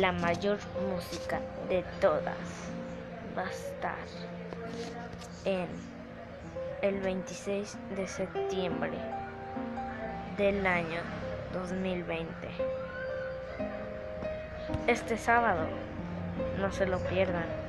la mayor música de todas va a estar en el 26 de septiembre del año 2020. Este sábado, no se lo pierdan.